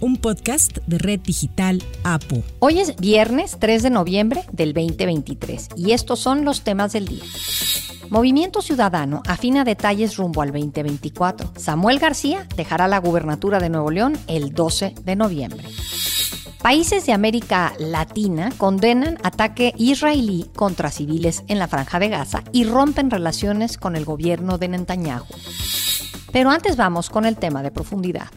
un podcast de Red Digital APO. Hoy es viernes 3 de noviembre del 2023 y estos son los temas del día. Movimiento Ciudadano afina detalles rumbo al 2024. Samuel García dejará la gubernatura de Nuevo León el 12 de noviembre. Países de América Latina condenan ataque israelí contra civiles en la franja de Gaza y rompen relaciones con el gobierno de Netanyahu. Pero antes vamos con el tema de profundidad.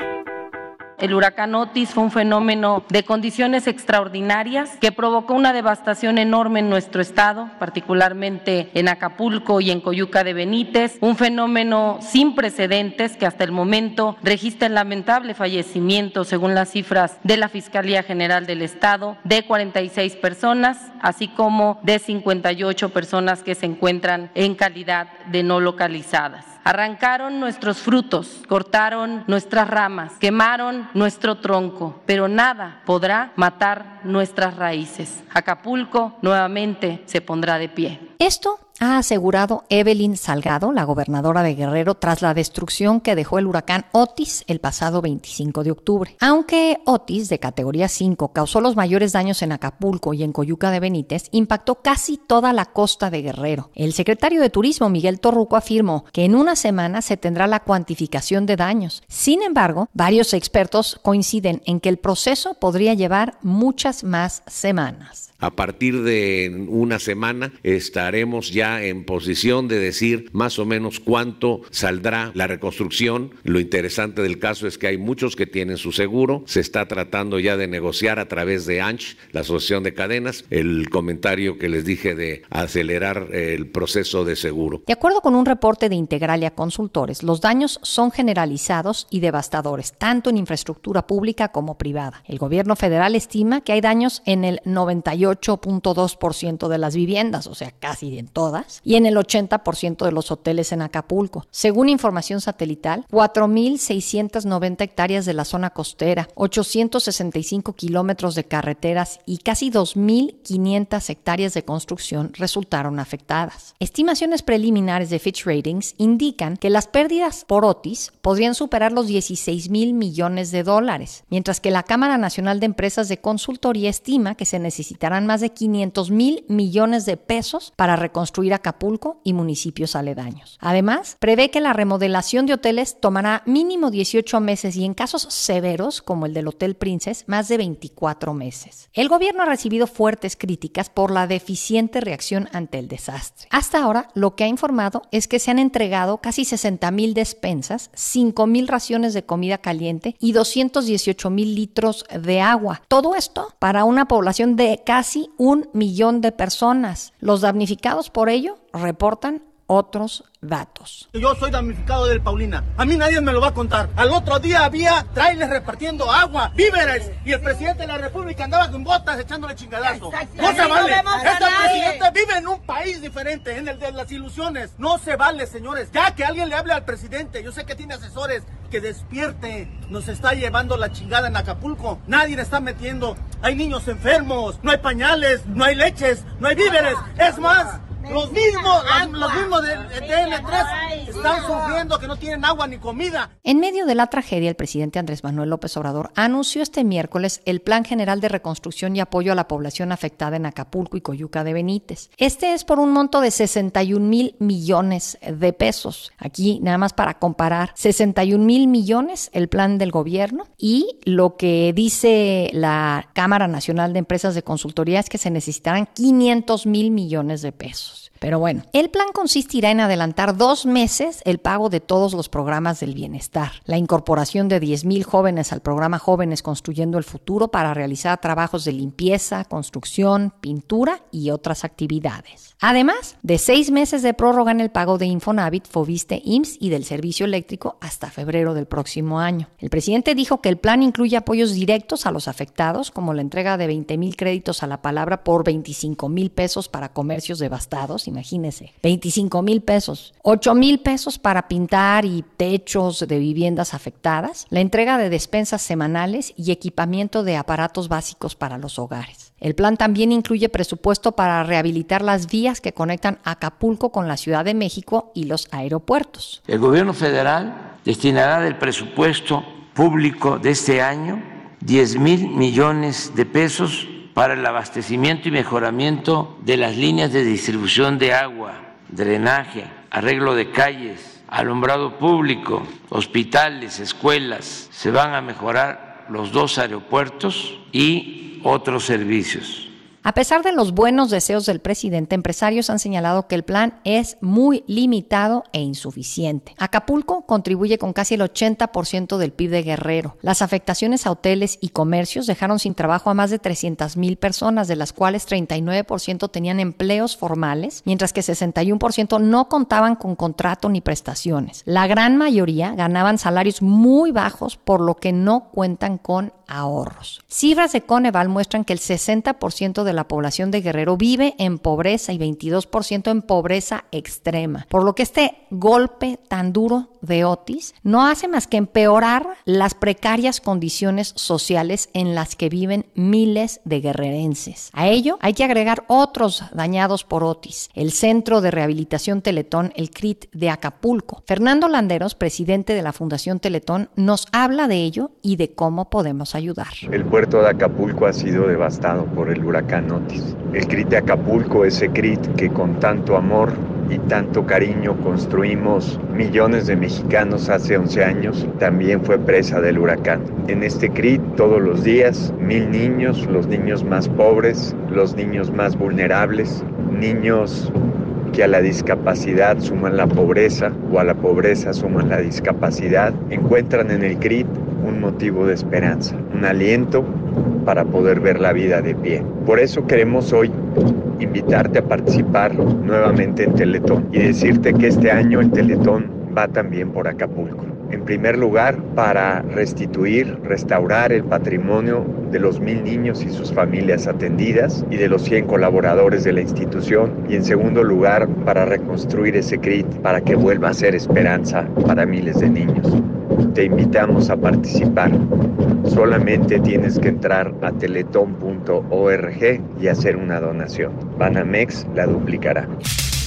El huracán Otis fue un fenómeno de condiciones extraordinarias que provocó una devastación enorme en nuestro estado, particularmente en Acapulco y en Coyuca de Benítez, un fenómeno sin precedentes que hasta el momento registra el lamentable fallecimiento, según las cifras de la Fiscalía General del Estado, de 46 personas, así como de 58 personas que se encuentran en calidad de no localizadas. Arrancaron nuestros frutos, cortaron nuestras ramas, quemaron nuestro tronco, pero nada podrá matar nuestras raíces. Acapulco nuevamente se pondrá de pie. Esto ha asegurado Evelyn Salgado, la gobernadora de Guerrero, tras la destrucción que dejó el huracán Otis el pasado 25 de octubre. Aunque Otis, de categoría 5, causó los mayores daños en Acapulco y en Coyuca de Benítez, impactó casi toda la costa de Guerrero. El secretario de Turismo, Miguel Torruco, afirmó que en una semana se tendrá la cuantificación de daños. Sin embargo, varios expertos coinciden en que el proceso podría llevar muchas más semanas. A partir de una semana estaremos ya en posición de decir más o menos cuánto saldrá la reconstrucción. Lo interesante del caso es que hay muchos que tienen su seguro. Se está tratando ya de negociar a través de ANCH, la Asociación de Cadenas, el comentario que les dije de acelerar el proceso de seguro. De acuerdo con un reporte de Integralia Consultores, los daños son generalizados y devastadores, tanto en infraestructura pública como privada. El gobierno federal estima que hay daños en el 98 8.2% de las viviendas, o sea, casi en todas, y en el 80% de los hoteles en Acapulco. Según información satelital, 4.690 hectáreas de la zona costera, 865 kilómetros de carreteras y casi 2.500 hectáreas de construcción resultaron afectadas. Estimaciones preliminares de Fitch Ratings indican que las pérdidas por Otis podrían superar los 16 mil millones de dólares, mientras que la Cámara Nacional de Empresas de Consultoría estima que se necesitarán más de 500 mil millones de pesos para reconstruir Acapulco y municipios aledaños. Además, prevé que la remodelación de hoteles tomará mínimo 18 meses y en casos severos, como el del Hotel Princess, más de 24 meses. El gobierno ha recibido fuertes críticas por la deficiente reacción ante el desastre. Hasta ahora, lo que ha informado es que se han entregado casi 60 mil despensas, 5 mil raciones de comida caliente y 218 mil litros de agua. Todo esto para una población de casi un millón de personas. Los damnificados por ello reportan otros datos. Yo soy damnificado del Paulina. A mí nadie me lo va a contar. Al otro día había trailers repartiendo agua, víveres, y el presidente de la República andaba con botas echándole chingadazo. No se vale. Este presidente vive en un país diferente, en el de las ilusiones. No se vale, señores. Ya que alguien le hable al presidente. Yo sé que tiene asesores. Que despierte. Nos está llevando la chingada en Acapulco. Nadie le está metiendo. Hay niños enfermos. No hay pañales. No hay leches. No hay víveres. Es más, los mismos, los mismos de, TN3 están sufriendo que no tienen agua ni comida. En medio de la tragedia, el presidente Andrés Manuel López Obrador anunció este miércoles el Plan General de Reconstrucción y Apoyo a la Población Afectada en Acapulco y Coyuca de Benítez. Este es por un monto de 61 mil millones de pesos. Aquí, nada más para comparar, 61 mil millones el plan del gobierno y lo que dice la Cámara Nacional de Empresas de Consultoría es que se necesitarán 500 mil millones de pesos. Pero bueno, el plan consistirá en adelantar dos meses el pago de todos los programas del bienestar, la incorporación de 10.000 jóvenes al programa Jóvenes Construyendo el Futuro para realizar trabajos de limpieza, construcción, pintura y otras actividades. Además de seis meses de prórroga en el pago de Infonavit, Foviste, IMSS y del servicio eléctrico hasta febrero del próximo año. El presidente dijo que el plan incluye apoyos directos a los afectados, como la entrega de 20 mil créditos a la palabra por 25 mil pesos para comercios devastados imagínense, 25 mil pesos, 8 mil pesos para pintar y techos de viviendas afectadas, la entrega de despensas semanales y equipamiento de aparatos básicos para los hogares. El plan también incluye presupuesto para rehabilitar las vías que conectan Acapulco con la Ciudad de México y los aeropuertos. El gobierno federal destinará del presupuesto público de este año 10 mil millones de pesos para el abastecimiento y mejoramiento de las líneas de distribución de agua, drenaje, arreglo de calles, alumbrado público, hospitales, escuelas. Se van a mejorar los dos aeropuertos y otros servicios. A pesar de los buenos deseos del presidente, empresarios han señalado que el plan es muy limitado e insuficiente. Acapulco contribuye con casi el 80% del PIB de Guerrero. Las afectaciones a hoteles y comercios dejaron sin trabajo a más de 300 mil personas, de las cuales 39% tenían empleos formales, mientras que 61% no contaban con contrato ni prestaciones. La gran mayoría ganaban salarios muy bajos, por lo que no cuentan con ahorros. Cifras de Coneval muestran que el 60% de la población de Guerrero vive en pobreza y 22% en pobreza extrema, por lo que este golpe tan duro de Otis no hace más que empeorar las precarias condiciones sociales en las que viven miles de guerrerenses. A ello hay que agregar otros dañados por Otis, el Centro de Rehabilitación Teletón, el CRIT de Acapulco. Fernando Landeros, presidente de la Fundación Teletón, nos habla de ello y de cómo podemos ayudar. El puerto de Acapulco ha sido devastado por el huracán El CRIT de Acapulco, ese CRIT que con tanto amor y tanto cariño construimos millones de mexicanos hace 11 años, también fue presa del huracán. En este CRIT todos los días, mil niños, los niños más pobres, los niños más vulnerables, niños que a la discapacidad suman la pobreza o a la pobreza suman la discapacidad, encuentran en el CRIT un motivo de esperanza, un aliento para poder ver la vida de pie. Por eso queremos hoy invitarte a participar nuevamente en Teletón y decirte que este año el Teletón va también por Acapulco. En primer lugar, para restituir, restaurar el patrimonio de los mil niños y sus familias atendidas y de los 100 colaboradores de la institución. Y en segundo lugar, para reconstruir ese CRIT para que vuelva a ser esperanza para miles de niños. Te invitamos a participar. Solamente tienes que entrar a teletón.org y hacer una donación. Banamex la duplicará.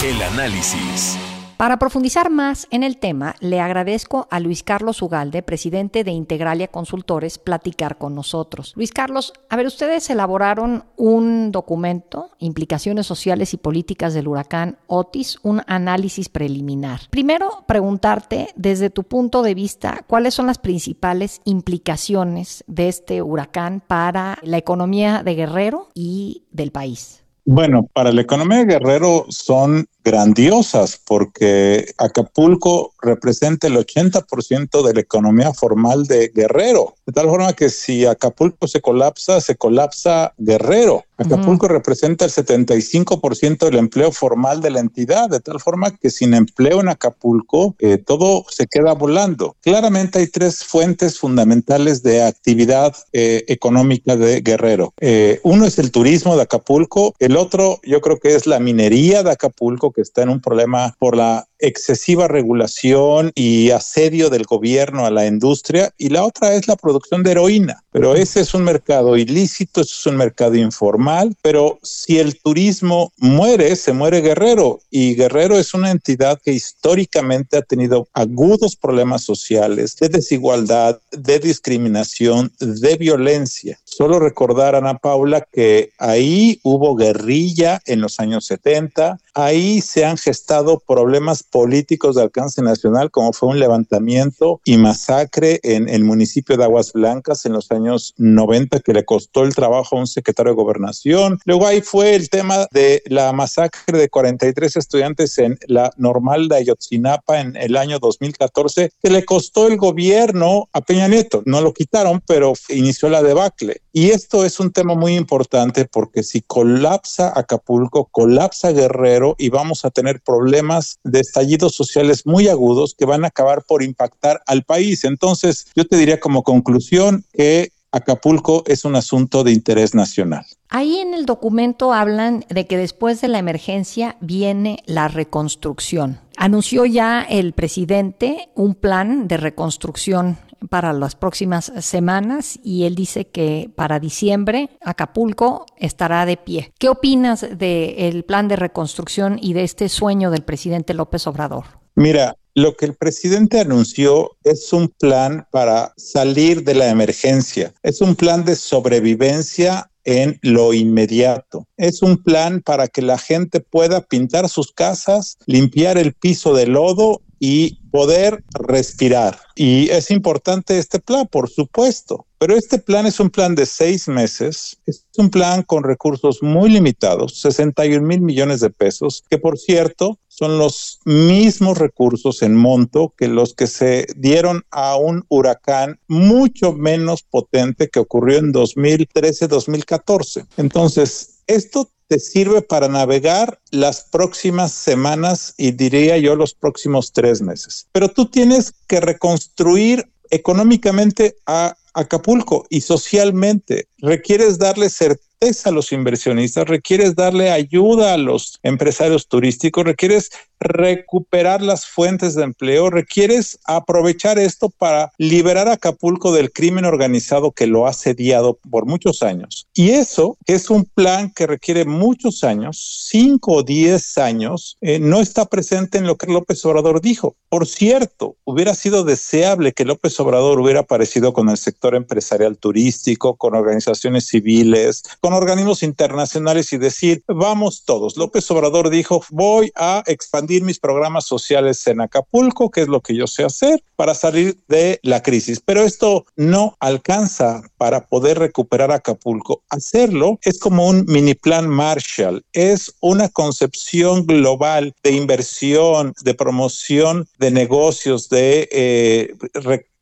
El análisis. Para profundizar más en el tema, le agradezco a Luis Carlos Ugalde, presidente de Integralia Consultores, platicar con nosotros. Luis Carlos, a ver, ustedes elaboraron un documento, Implicaciones Sociales y Políticas del Huracán Otis, un análisis preliminar. Primero, preguntarte, desde tu punto de vista, cuáles son las principales implicaciones de este huracán para la economía de Guerrero y del país. Bueno, para la economía de Guerrero son grandiosas porque Acapulco representa el 80% de la economía formal de Guerrero. De tal forma que si Acapulco se colapsa, se colapsa Guerrero. Acapulco representa el 75% del empleo formal de la entidad, de tal forma que sin empleo en Acapulco eh, todo se queda volando. Claramente hay tres fuentes fundamentales de actividad eh, económica de Guerrero. Eh, uno es el turismo de Acapulco, el otro yo creo que es la minería de Acapulco, que está en un problema por la excesiva regulación y asedio del gobierno a la industria y la otra es la producción de heroína. Pero ese es un mercado ilícito, ese es un mercado informal, pero si el turismo muere, se muere Guerrero y Guerrero es una entidad que históricamente ha tenido agudos problemas sociales, de desigualdad, de discriminación, de violencia. Solo recordar, Ana Paula, que ahí hubo guerrilla en los años 70, ahí se han gestado problemas políticos de alcance nacional, como fue un levantamiento y masacre en el municipio de Aguas Blancas en los años 90, que le costó el trabajo a un secretario de gobernación. Luego ahí fue el tema de la masacre de 43 estudiantes en la normal de Ayotzinapa en el año 2014, que le costó el gobierno a Peña Nieto. No lo quitaron, pero inició la debacle. Y esto es un tema muy importante porque si colapsa Acapulco, colapsa Guerrero y vamos a tener problemas de estallidos sociales muy agudos que van a acabar por impactar al país. Entonces, yo te diría como conclusión que Acapulco es un asunto de interés nacional. Ahí en el documento hablan de que después de la emergencia viene la reconstrucción. Anunció ya el presidente un plan de reconstrucción para las próximas semanas y él dice que para diciembre Acapulco estará de pie. ¿Qué opinas del plan de reconstrucción y de este sueño del presidente López Obrador? Mira, lo que el presidente anunció es un plan para salir de la emergencia, es un plan de sobrevivencia en lo inmediato. Es un plan para que la gente pueda pintar sus casas, limpiar el piso de lodo y poder respirar. Y es importante este plan, por supuesto, pero este plan es un plan de seis meses, es un plan con recursos muy limitados, 61 mil millones de pesos, que por cierto son los mismos recursos en monto que los que se dieron a un huracán mucho menos potente que ocurrió en 2013-2014. Entonces, esto te sirve para navegar las próximas semanas y diría yo los próximos tres meses. Pero tú tienes que reconstruir económicamente a Acapulco y socialmente. Requieres darle certeza a los inversionistas, requieres darle ayuda a los empresarios turísticos, requieres recuperar las fuentes de empleo, requieres aprovechar esto para liberar a Acapulco del crimen organizado que lo ha sediado por muchos años. Y eso es un plan que requiere muchos años, cinco o diez años, eh, no está presente en lo que López Obrador dijo. Por cierto, hubiera sido deseable que López Obrador hubiera aparecido con el sector empresarial turístico, con organizaciones civiles, con organismos internacionales y decir, vamos todos. López Obrador dijo, voy a expandir mis programas sociales en Acapulco, que es lo que yo sé hacer, para salir de la crisis. Pero esto no alcanza para poder recuperar Acapulco. Hacerlo es como un mini plan Marshall, es una concepción global de inversión, de promoción de negocios, de eh,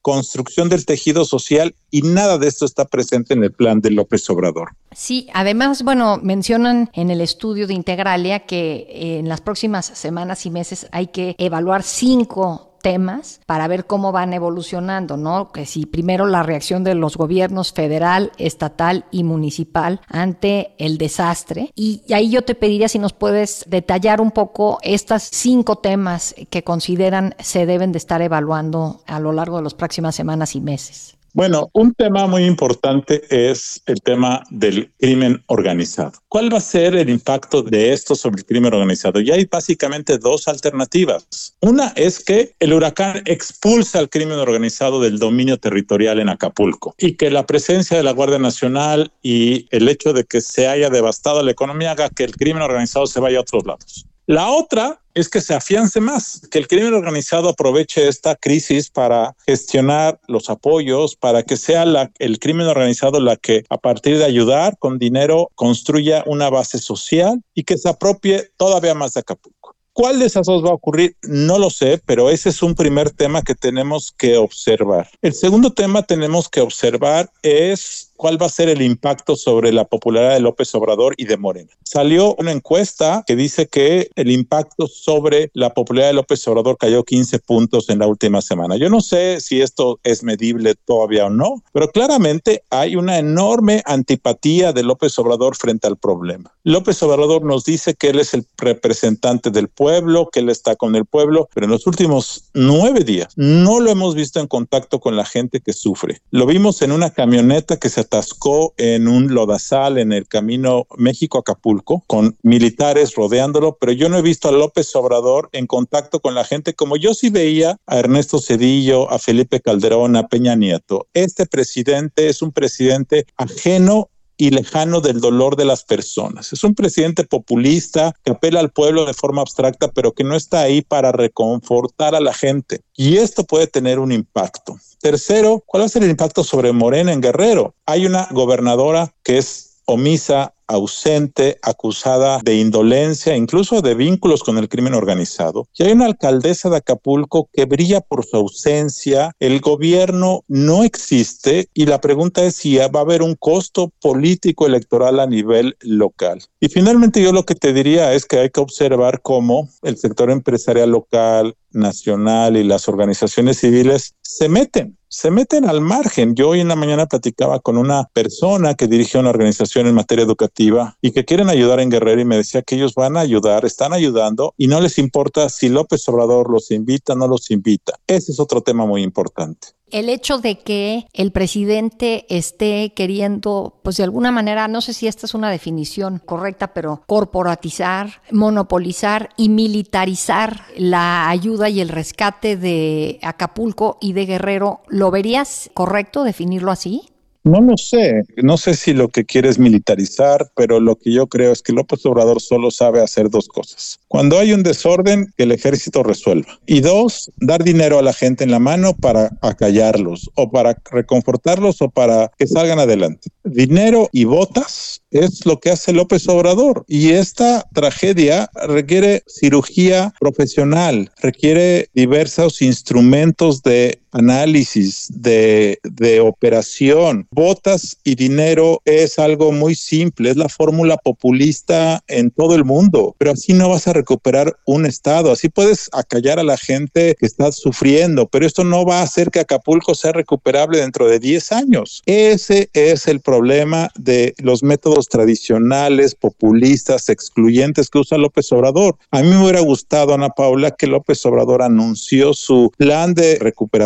construcción del tejido social y nada de esto está presente en el plan de López Obrador. Sí, además, bueno, mencionan en el estudio de Integralia que en las próximas semanas y meses hay que evaluar cinco temas para ver cómo van evolucionando, ¿no? Que si primero la reacción de los gobiernos federal, estatal y municipal ante el desastre. Y ahí yo te pediría si nos puedes detallar un poco estas cinco temas que consideran se deben de estar evaluando a lo largo de las próximas semanas y meses. Bueno, un tema muy importante es el tema del crimen organizado. ¿Cuál va a ser el impacto de esto sobre el crimen organizado? Y hay básicamente dos alternativas. Una es que el huracán expulsa al crimen organizado del dominio territorial en Acapulco y que la presencia de la Guardia Nacional y el hecho de que se haya devastado la economía haga que el crimen organizado se vaya a otros lados. La otra es que se afiance más, que el crimen organizado aproveche esta crisis para gestionar los apoyos, para que sea la, el crimen organizado la que a partir de ayudar con dinero construya una base social y que se apropie todavía más de Acapulco. ¿Cuál de esas dos va a ocurrir? No lo sé, pero ese es un primer tema que tenemos que observar. El segundo tema tenemos que observar es cuál va a ser el impacto sobre la popularidad de López Obrador y de Morena. Salió una encuesta que dice que el impacto sobre la popularidad de López Obrador cayó 15 puntos en la última semana. Yo no sé si esto es medible todavía o no, pero claramente hay una enorme antipatía de López Obrador frente al problema. López Obrador nos dice que él es el representante del pueblo, que él está con el pueblo, pero en los últimos nueve días no lo hemos visto en contacto con la gente que sufre. Lo vimos en una camioneta que se atascó en un lodazal en el camino México-Acapulco con militares rodeándolo, pero yo no he visto a López Obrador en contacto con la gente como yo sí veía a Ernesto Cedillo, a Felipe Calderón, a Peña Nieto. Este presidente es un presidente ajeno y lejano del dolor de las personas. Es un presidente populista que apela al pueblo de forma abstracta, pero que no está ahí para reconfortar a la gente. Y esto puede tener un impacto. Tercero, ¿cuál va a ser el impacto sobre Morena en Guerrero? Hay una gobernadora que es omisa, ausente, acusada de indolencia, incluso de vínculos con el crimen organizado. Y hay una alcaldesa de Acapulco que brilla por su ausencia, el gobierno no existe y la pregunta es si va a haber un costo político electoral a nivel local. Y finalmente yo lo que te diría es que hay que observar cómo el sector empresarial local, nacional y las organizaciones civiles se meten se meten al margen. Yo hoy en la mañana platicaba con una persona que dirige una organización en materia educativa y que quieren ayudar en Guerrero y me decía que ellos van a ayudar, están ayudando y no les importa si López Obrador los invita o no los invita. Ese es otro tema muy importante el hecho de que el presidente esté queriendo, pues de alguna manera, no sé si esta es una definición correcta, pero corporatizar, monopolizar y militarizar la ayuda y el rescate de Acapulco y de Guerrero, ¿lo verías correcto definirlo así? No lo sé, no sé si lo que quiere es militarizar, pero lo que yo creo es que López Obrador solo sabe hacer dos cosas. Cuando hay un desorden, que el ejército resuelva. Y dos, dar dinero a la gente en la mano para acallarlos o para reconfortarlos o para que salgan adelante. Dinero y botas es lo que hace López Obrador. Y esta tragedia requiere cirugía profesional, requiere diversos instrumentos de análisis, de, de operación. Botas y dinero es algo muy simple, es la fórmula populista en todo el mundo, pero así no vas a recuperar un Estado, así puedes acallar a la gente que está sufriendo, pero esto no va a hacer que Acapulco sea recuperable dentro de 10 años. Ese es el problema de los métodos tradicionales, populistas, excluyentes que usa López Obrador. A mí me hubiera gustado, Ana Paula, que López Obrador anunció su plan de recuperación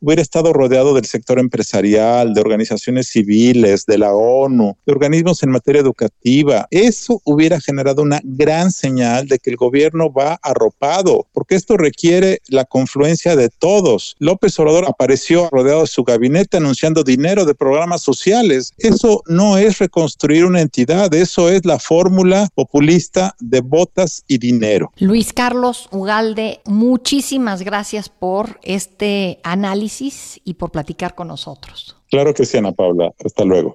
hubiera estado rodeado del sector empresarial, de organizaciones civiles, de la ONU, de organismos en materia educativa. Eso hubiera generado una gran señal de que el gobierno va arropado, porque esto requiere la confluencia de todos. López Obrador apareció rodeado de su gabinete anunciando dinero de programas sociales. Eso no es reconstruir una entidad, eso es la fórmula populista de botas y dinero. Luis Carlos Ugalde, muchísimas gracias por este análisis y por platicar con nosotros. Claro que sí, Ana Paula. Hasta luego.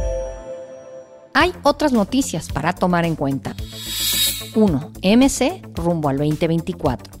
Hay otras noticias para tomar en cuenta. 1. MC rumbo al 2024.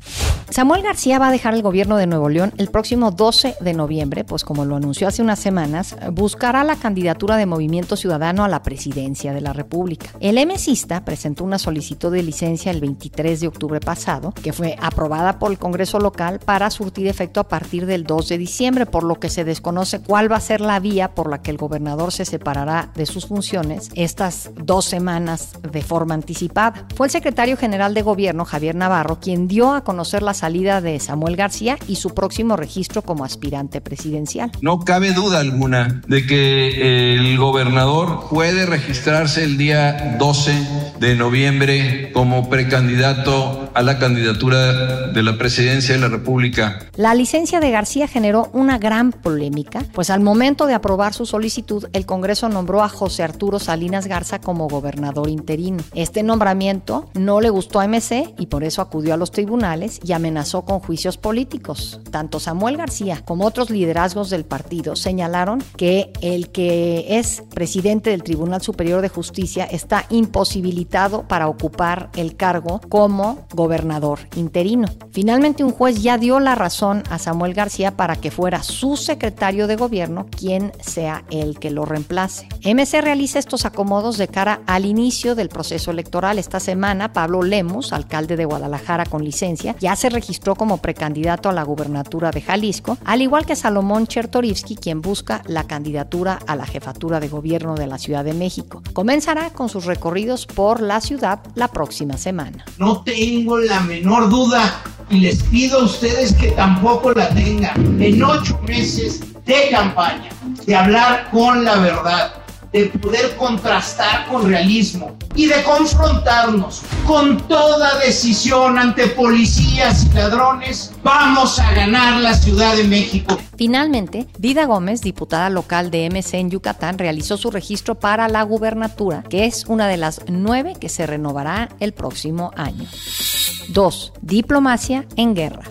Samuel García va a dejar el gobierno de Nuevo León el próximo 12 de noviembre, pues como lo anunció hace unas semanas, buscará la candidatura de Movimiento Ciudadano a la presidencia de la República. El MCista presentó una solicitud de licencia el 23 de octubre pasado, que fue aprobada por el Congreso local para surtir efecto a partir del 2 de diciembre, por lo que se desconoce cuál va a ser la vía por la que el gobernador se separará de sus funciones estas dos semanas de forma anticipada. Fue el secretario general de gobierno, Javier Navarro, quien dio a conocer las salida de Samuel García y su próximo registro como aspirante presidencial. No cabe duda alguna de que el gobernador puede registrarse el día 12 de noviembre como precandidato a la candidatura de la presidencia de la República. La licencia de García generó una gran polémica, pues al momento de aprobar su solicitud, el Congreso nombró a José Arturo Salinas Garza como gobernador interino. Este nombramiento no le gustó a MC y por eso acudió a los tribunales y amenazó con juicios políticos. Tanto Samuel García como otros liderazgos del partido señalaron que el que es presidente del Tribunal Superior de Justicia está imposibilitado para ocupar el cargo como gobernador interino. Finalmente un juez ya dio la razón a Samuel García para que fuera su secretario de gobierno quien sea el que lo reemplace. MC realiza estos acomodos de cara al inicio del proceso electoral. Esta semana Pablo Lemus, alcalde de Guadalajara con licencia, ya se registró como precandidato a la gubernatura de Jalisco, al igual que Salomón Chertorivsky, quien busca la candidatura a la jefatura de gobierno de la Ciudad de México. Comenzará con sus recorridos por la ciudad la próxima semana. No tengo la menor duda y les pido a ustedes que tampoco la tengan. En ocho meses de campaña, de hablar con la verdad, de poder contrastar con realismo y de confrontarnos con toda decisión ante policías y ladrones, vamos a ganar la Ciudad de México. Finalmente, Dida Gómez, diputada local de MC en Yucatán, realizó su registro para la gubernatura, que es una de las nueve que se renovará el próximo año. 2. Diplomacia en guerra.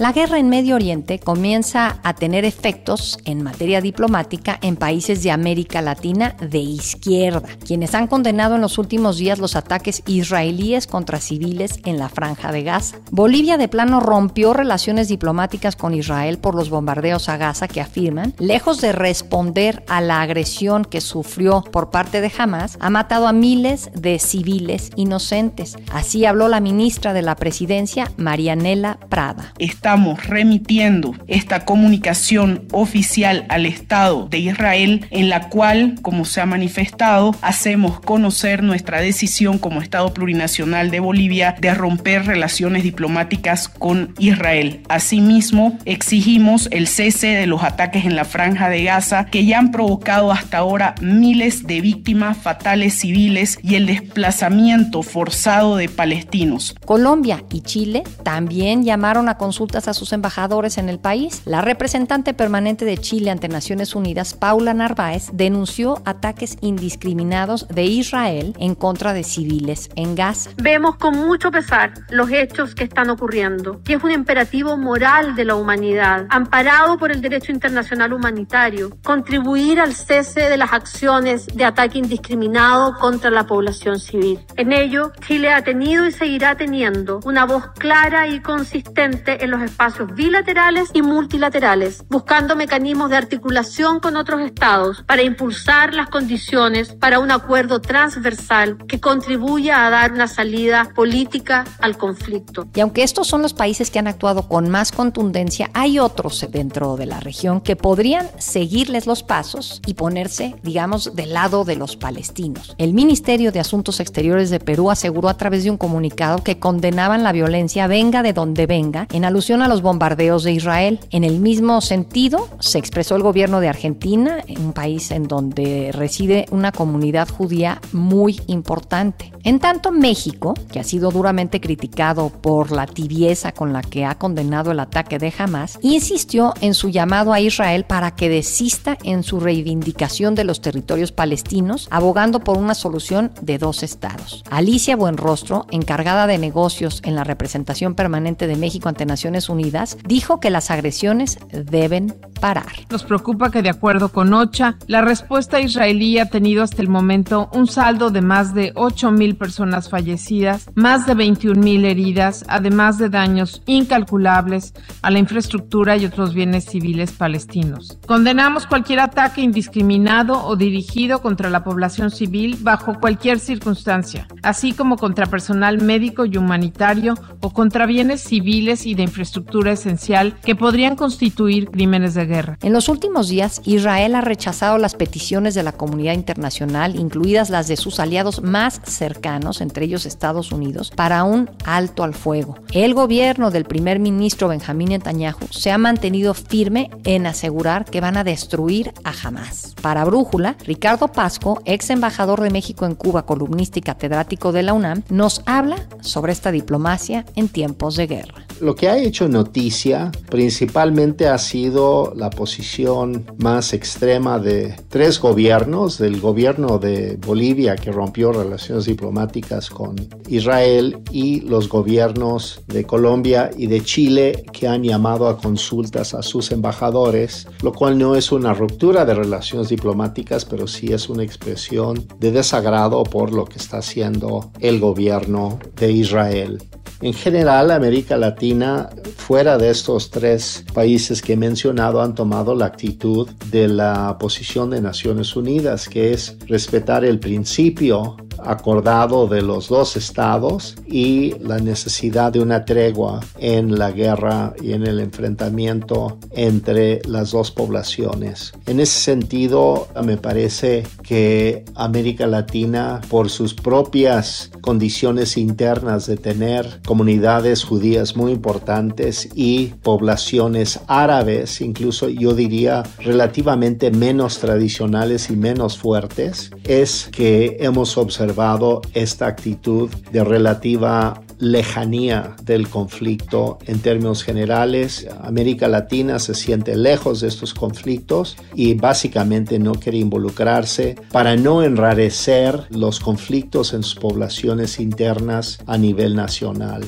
La guerra en Medio Oriente comienza a tener efectos en materia diplomática en países de América Latina de izquierda, quienes han condenado en los últimos días los ataques israelíes contra civiles en la franja de Gaza. Bolivia de plano rompió relaciones diplomáticas con Israel por los bombardeos a Gaza que afirman, lejos de responder a la agresión que sufrió por parte de Hamas, ha matado a miles de civiles inocentes. Así habló la ministra de la Presidencia, Marianela Prada. Estamos remitiendo esta comunicación oficial al Estado de Israel en la cual, como se ha manifestado, hacemos conocer nuestra decisión como Estado plurinacional de Bolivia de romper relaciones diplomáticas con Israel. Asimismo, exigimos el cese de los ataques en la franja de Gaza que ya han provocado hasta ahora miles de víctimas fatales civiles y el desplazamiento forzado de palestinos. Colombia y Chile también llamaron a consultas a sus embajadores en el país. La representante permanente de Chile ante Naciones Unidas, Paula Narváez, denunció ataques indiscriminados de Israel en contra de civiles en Gaza. Vemos con mucho pesar los hechos que están ocurriendo, que es un imperativo moral de la humanidad, amparado por el derecho internacional humanitario, contribuir al cese de las acciones de ataque indiscriminado contra la población civil. En ello, Chile ha tenido y seguirá teniendo una voz clara y consistente en los espacios bilaterales y multilaterales, buscando mecanismos de articulación con otros estados para impulsar las condiciones para un acuerdo transversal que contribuya a dar una salida política al conflicto. Y aunque estos son los países que han actuado con más contundencia, hay otros dentro de la región que podrían seguirles los pasos y ponerse, digamos, del lado de los palestinos. El Ministerio de Asuntos Exteriores de Perú aseguró a través de un comunicado que condenaban la violencia venga de donde venga en alusión a los bombardeos de Israel. En el mismo sentido, se expresó el gobierno de Argentina, un país en donde reside una comunidad judía muy importante. En tanto, México, que ha sido duramente criticado por la tibieza con la que ha condenado el ataque de Hamas, insistió en su llamado a Israel para que desista en su reivindicación de los territorios palestinos, abogando por una solución de dos estados. Alicia Buenrostro, encargada de negocios en la representación permanente de México ante Naciones Unidas, dijo que las agresiones deben parar. Nos preocupa que, de acuerdo con OCHA, la respuesta israelí ha tenido hasta el momento un saldo de más de 8 mil personas fallecidas, más de 21 mil heridas, además de daños incalculables a la infraestructura y otros bienes civiles palestinos. Condenamos cualquier ataque indiscriminado o dirigido contra la población civil bajo cualquier circunstancia, así como contra personal médico y humanitario o contra bienes civiles y de infraestructura esencial que podrían constituir crímenes de guerra. En los últimos días, Israel ha rechazado las peticiones de la comunidad internacional, incluidas las de sus aliados más cercanos, entre ellos Estados Unidos, para un alto al fuego. El gobierno del primer ministro Benjamín Netanyahu se ha mantenido firme en asegurar que van a destruir a Hamas. Para Brújula, Ricardo Pasco, ex embajador de México en Cuba, columnista y catedrático de la UNAM, nos habla sobre esta diplomacia en tiempos de guerra. Lo que ha hecho noticia principalmente ha sido la posición más extrema de tres gobiernos, del gobierno de Bolivia que rompió relaciones diplomáticas con Israel y los gobiernos de Colombia y de Chile que han llamado a consultas a sus embajadores, lo cual no es una ruptura de relaciones diplomáticas, pero sí es una expresión de desagrado por lo que está haciendo el gobierno de Israel. En general, América Latina, fuera de estos tres países que he mencionado, han tomado la actitud de la posición de Naciones Unidas, que es respetar el principio acordado de los dos estados y la necesidad de una tregua en la guerra y en el enfrentamiento entre las dos poblaciones. En ese sentido, me parece que América Latina, por sus propias condiciones internas de tener comunidades judías muy importantes y poblaciones árabes, incluso yo diría relativamente menos tradicionales y menos fuertes, es que hemos observado esta actitud de relativa lejanía del conflicto en términos generales. América Latina se siente lejos de estos conflictos y básicamente no quiere involucrarse para no enrarecer los conflictos en sus poblaciones internas a nivel nacional.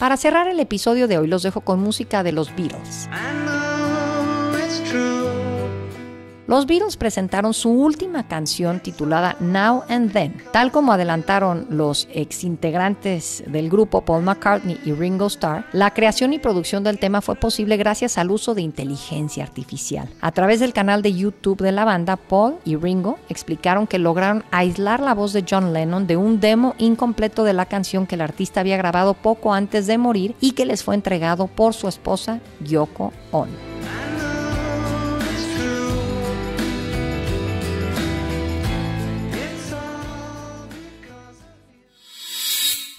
Para cerrar el episodio de hoy los dejo con música de los Beatles. Los Beatles presentaron su última canción titulada Now and Then. Tal como adelantaron los exintegrantes del grupo Paul McCartney y Ringo Starr, la creación y producción del tema fue posible gracias al uso de inteligencia artificial. A través del canal de YouTube de la banda, Paul y Ringo explicaron que lograron aislar la voz de John Lennon de un demo incompleto de la canción que el artista había grabado poco antes de morir y que les fue entregado por su esposa Yoko Ono.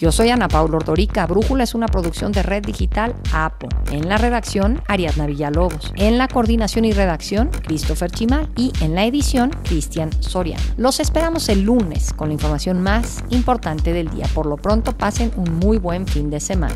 Yo soy Ana Paula Ordorica. Brújula es una producción de Red Digital APO. En la redacción, Ariadna Villalobos. En la coordinación y redacción, Christopher Chimal. Y en la edición, Cristian Soriano. Los esperamos el lunes con la información más importante del día. Por lo pronto, pasen un muy buen fin de semana.